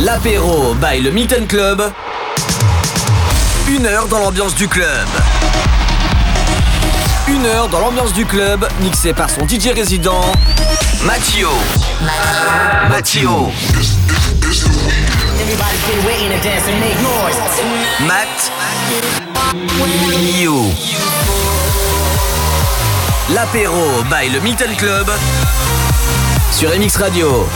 L'apéro by le Milton Club. Une heure dans l'ambiance du club. Une heure dans l'ambiance du club, mixé par son DJ résident, Mathio. Mathio. Matt. L'apéro by le Milton Club sur MX Radio.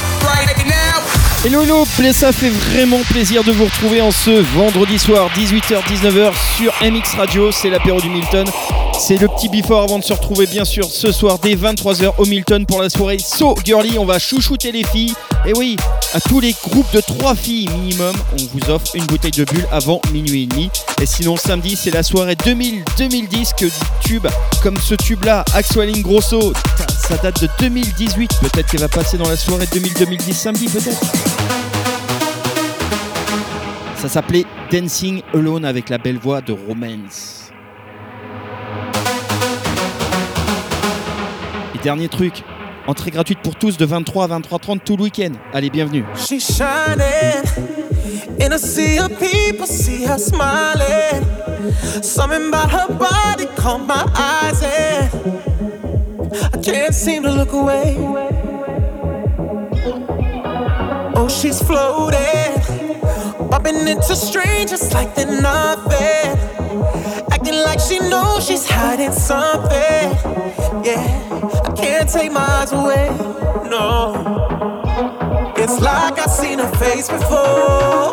Hello hello, ça fait vraiment plaisir de vous retrouver en ce vendredi soir 18h-19h sur MX Radio, c'est l'apéro du Milton. C'est le petit before avant de se retrouver bien sûr ce soir dès 23h au Milton pour la soirée So Girly. On va chouchouter les filles. Et oui, à tous les groupes de 3 filles minimum, on vous offre une bouteille de bulle avant minuit et demi. Et sinon samedi c'est la soirée 2000-2010 que tube comme ce tube là, Axel Grosso. Ça date de 2018, peut-être qu'elle va passer dans la soirée 2000-2010 samedi peut-être. Ça s'appelait Dancing Alone avec la belle voix de Romance. Dernier truc, entrée gratuite pour tous de 23 à 23h30 tout le week-end. Allez, bienvenue. She's shining in a sea of people, see her smiling. Something about her body caught my eyes and I can't seem to look away. Oh, she's floating, bumping into strangers like they're nothing. Like she knows she's hiding something. Yeah I can't take my eyes away. No, it's like I've seen her face before.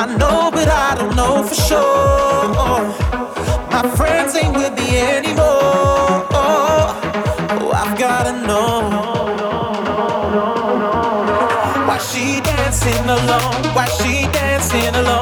I know, but I don't know for sure. My friends ain't with me anymore. Oh, I've gotta know. Why she dancing alone? Why she dancing alone?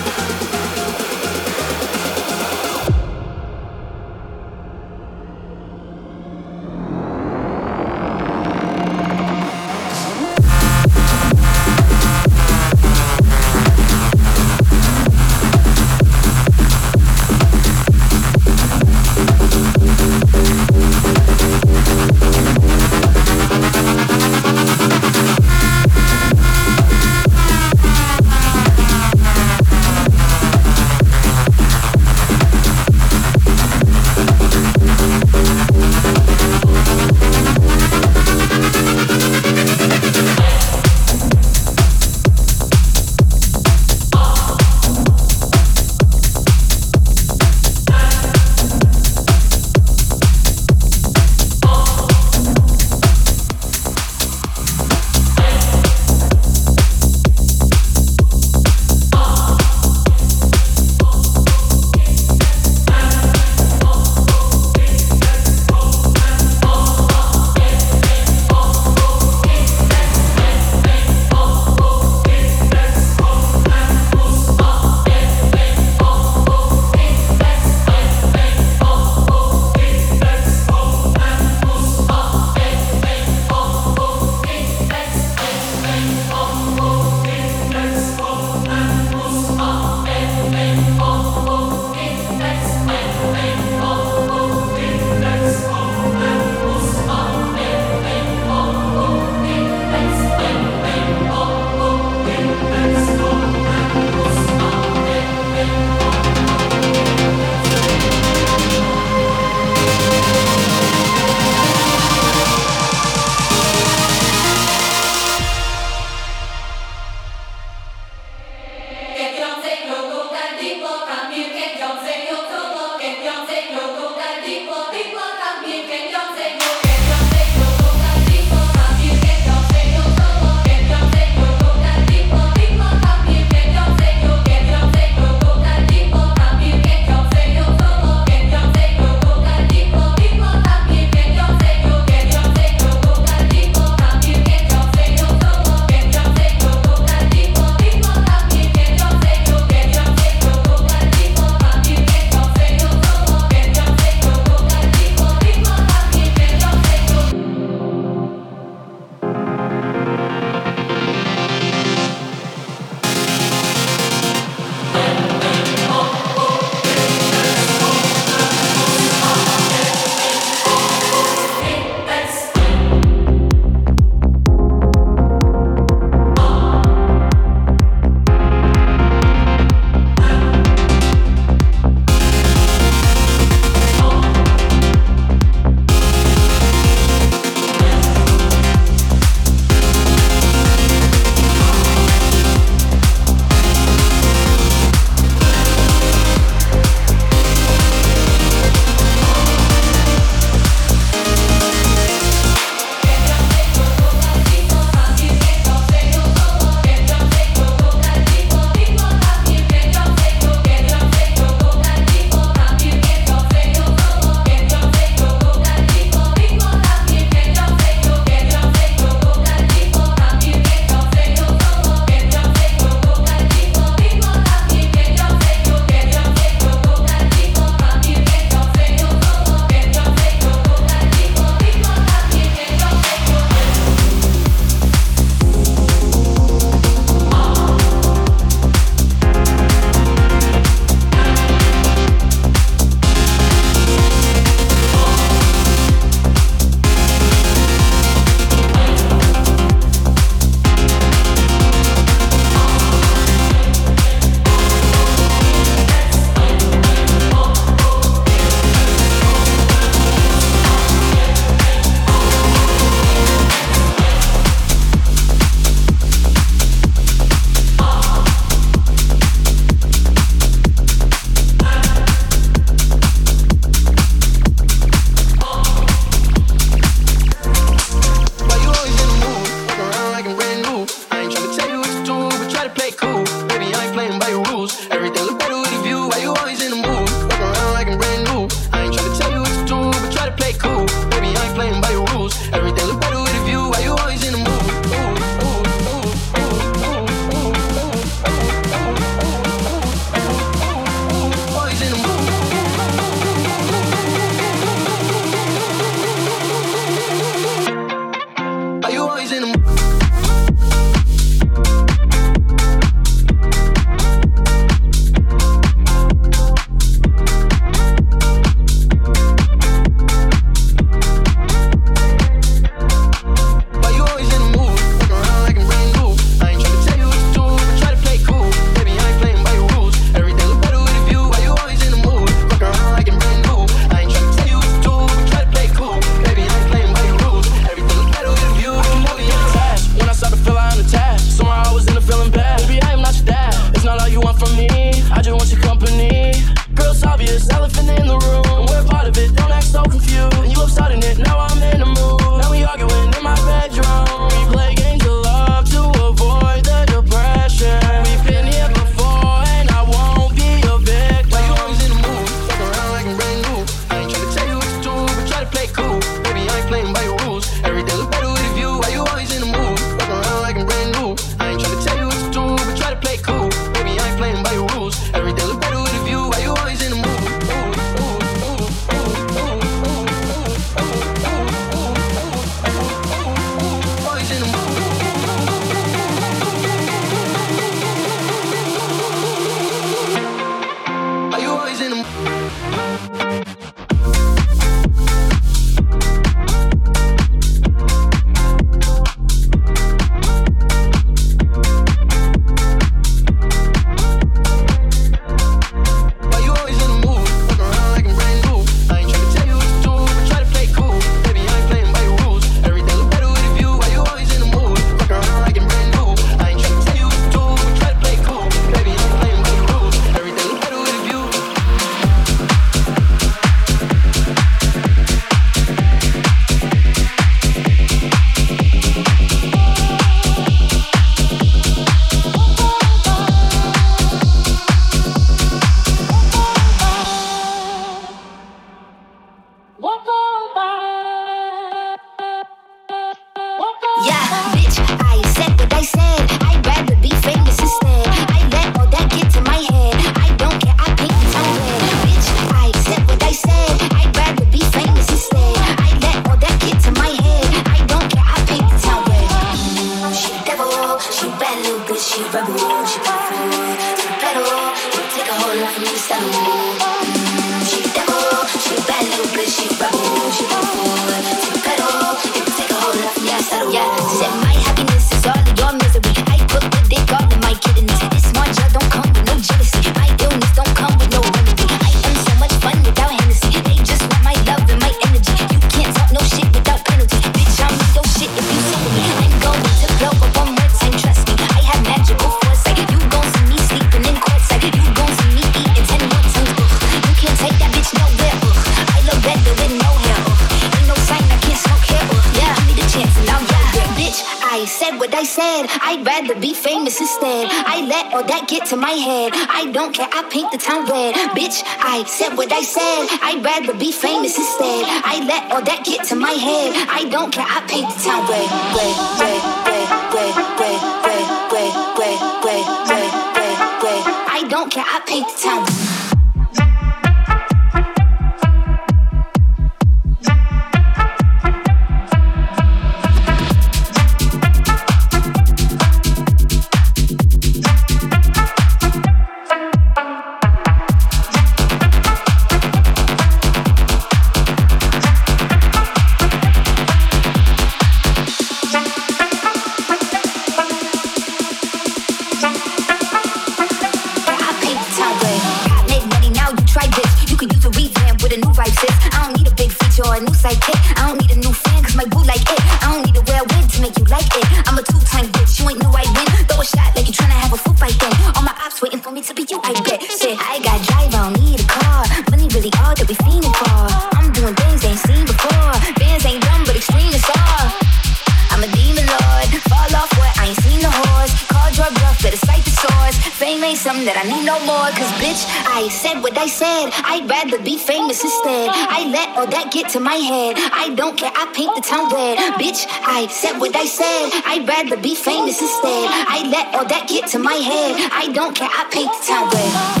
Let all that get to my head. I don't care, I paint the town red.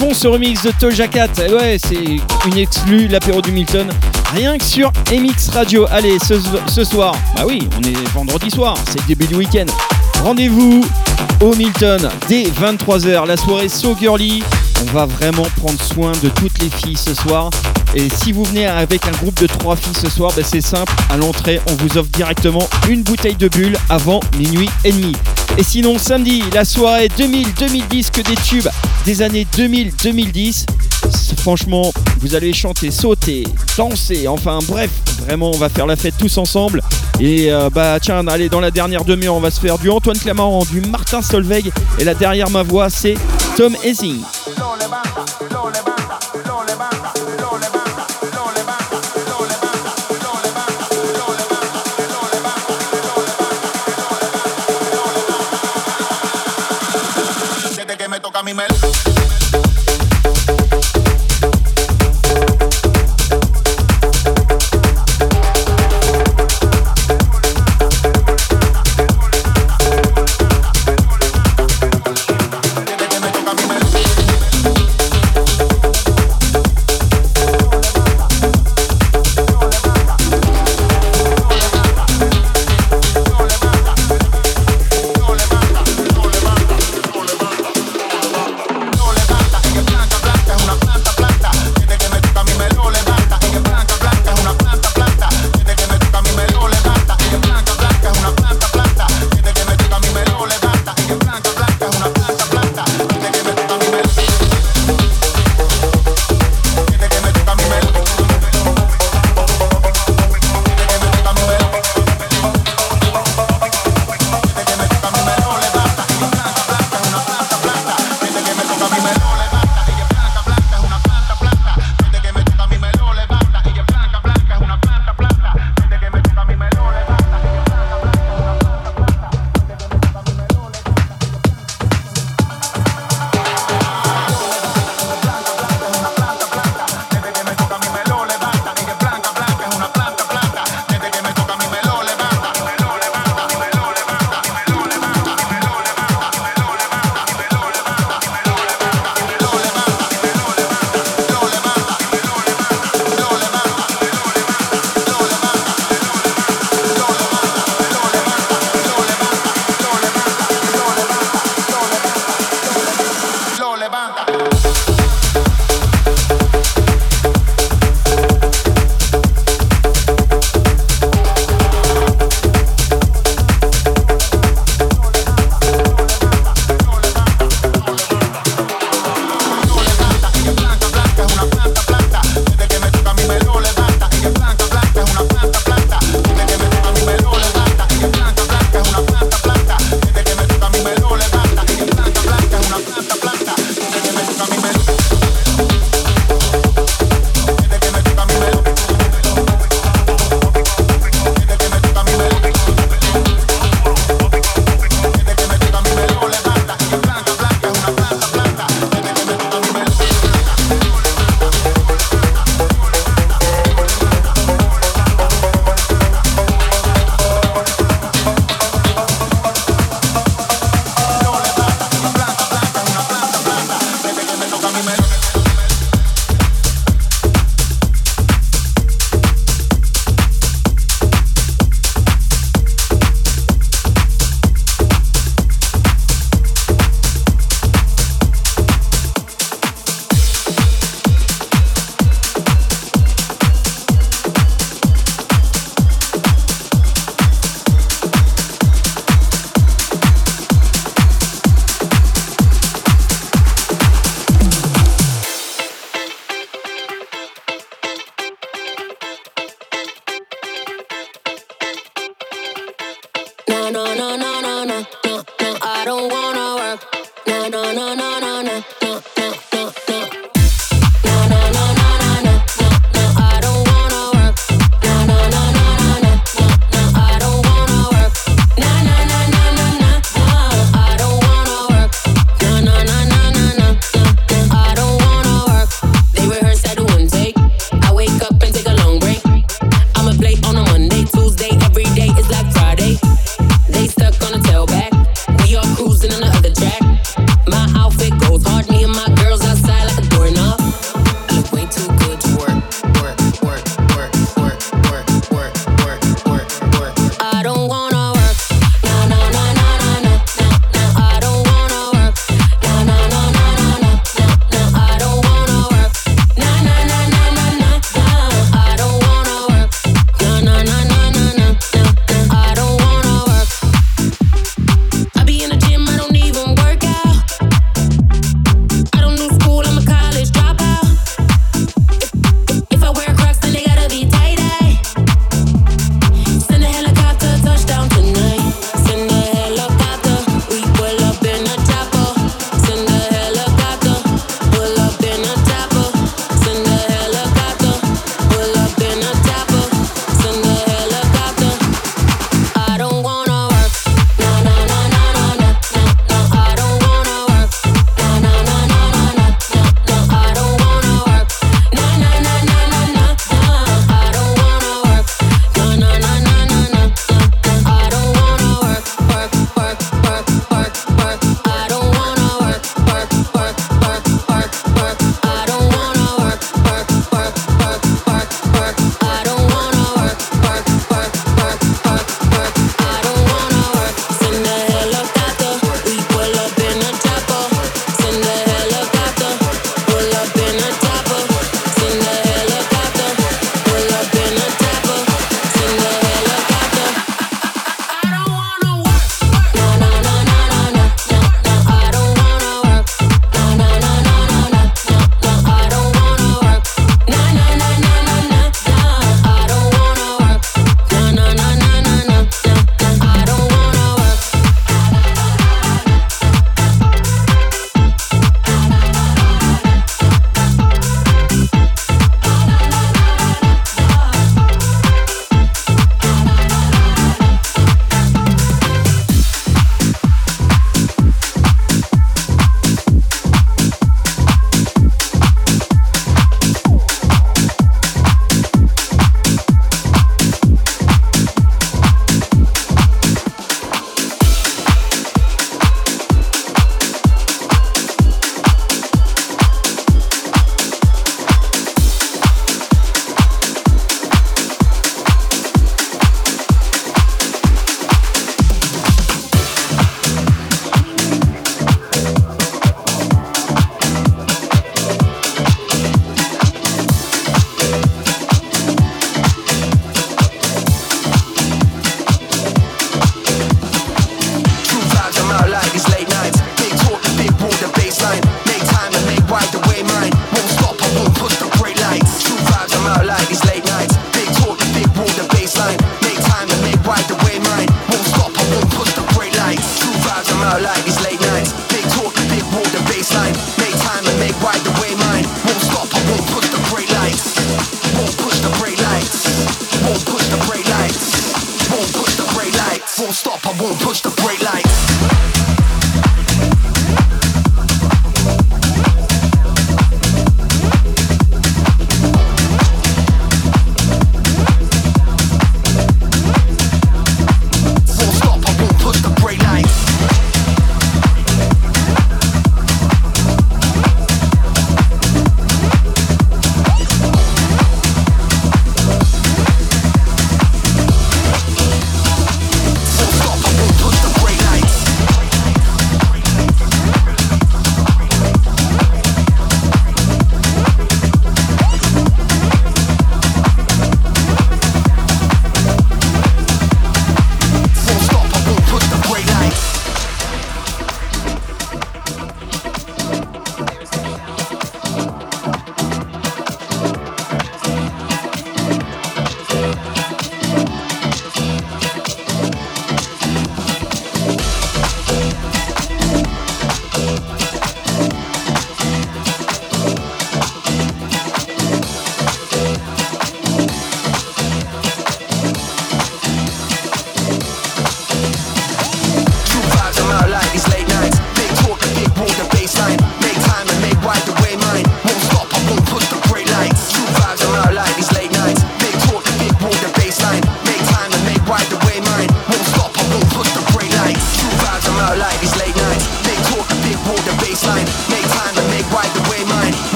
Bon ce remix de Toja Cat. Ouais, c'est une exclue, l'apéro du Milton. Rien que sur MX Radio. Allez, ce, soir, bah oui, on est vendredi soir, c'est le début du week-end. Rendez-vous au Milton dès 23h. La soirée So Girly. On va vraiment prendre soin de toutes les filles ce soir. Et si vous venez avec un groupe de trois filles ce soir, bah c'est simple. À l'entrée, on vous offre directement une bouteille de bulle avant minuit et demi. Et sinon, samedi, la soirée 2000-2010, que des tubes des années 2000-2010. Franchement, vous allez chanter, sauter, danser, enfin bref, vraiment, on va faire la fête tous ensemble. Et euh, bah tiens, allez, dans la dernière demi-heure, on va se faire du Antoine Clément, du Martin Solveig. Et là derrière ma voix, c'est Tom Hessing.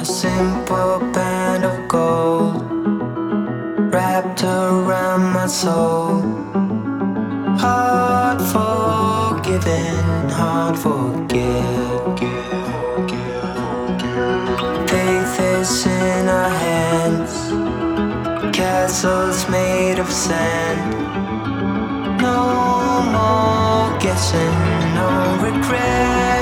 a simple band of gold wrapped around my soul. Hard forgiving, hard forget. Faith is in our hands, castles made of sand. No more guessing, no regret.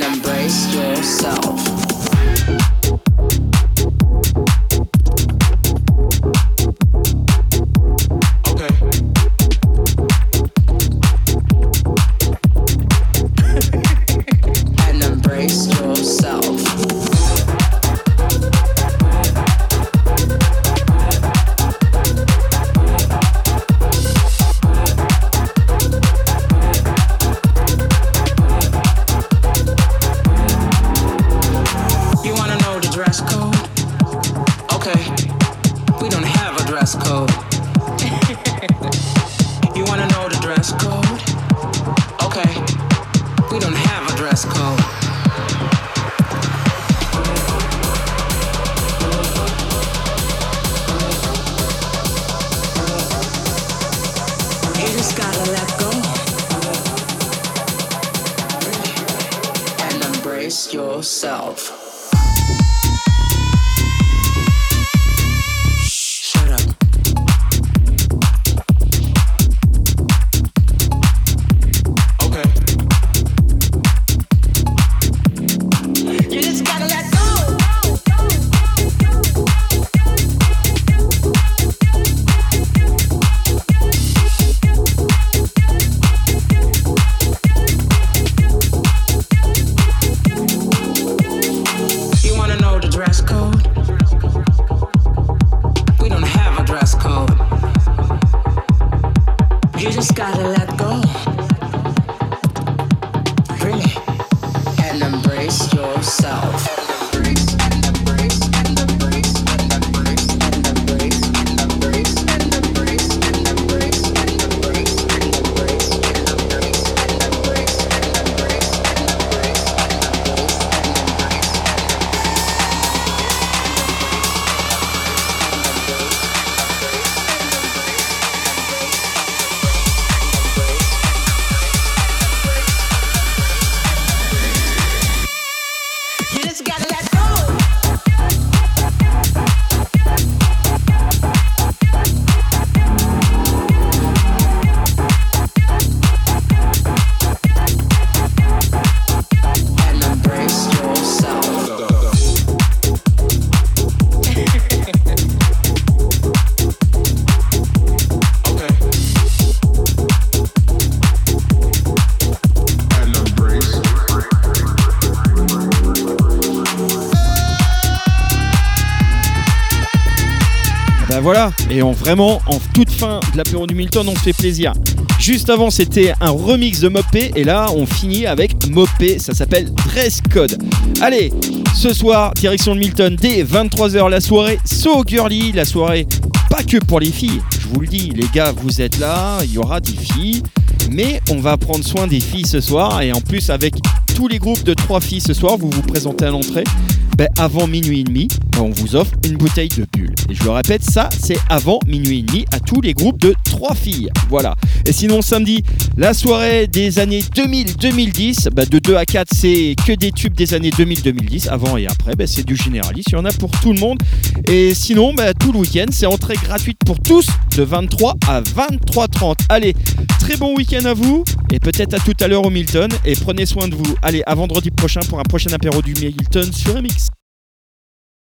And embrace yourself. Vraiment, en toute fin de l'apéro du Milton, on fait plaisir. Juste avant, c'était un remix de Mopé. Et là, on finit avec Mopé. Ça s'appelle Dress Code. Allez, ce soir, direction de Milton, dès 23h, la soirée So Girly. La soirée pas que pour les filles. Je vous le dis, les gars, vous êtes là. Il y aura des filles. Mais on va prendre soin des filles ce soir. Et en plus, avec tous les groupes de trois filles ce soir, vous vous présentez à l'entrée. Ben, avant minuit et demi, on vous offre une bouteille de bulle. Et je le répète, ça, c'est avant minuit et demi à tous les groupes de trois filles. Voilà. Et sinon, samedi, la soirée des années 2000-2010, ben, de 2 à 4, c'est que des tubes des années 2000-2010. Avant et après, c'est du généraliste. Il y en a pour tout le monde. Et sinon, tout le week-end, c'est entrée gratuite pour tous de 23 à 23h30. Allez, très bon week-end à vous. Et peut-être à tout à l'heure au Milton. Et prenez soin de vous. Allez, à vendredi prochain pour un prochain apéro du Milton sur MX.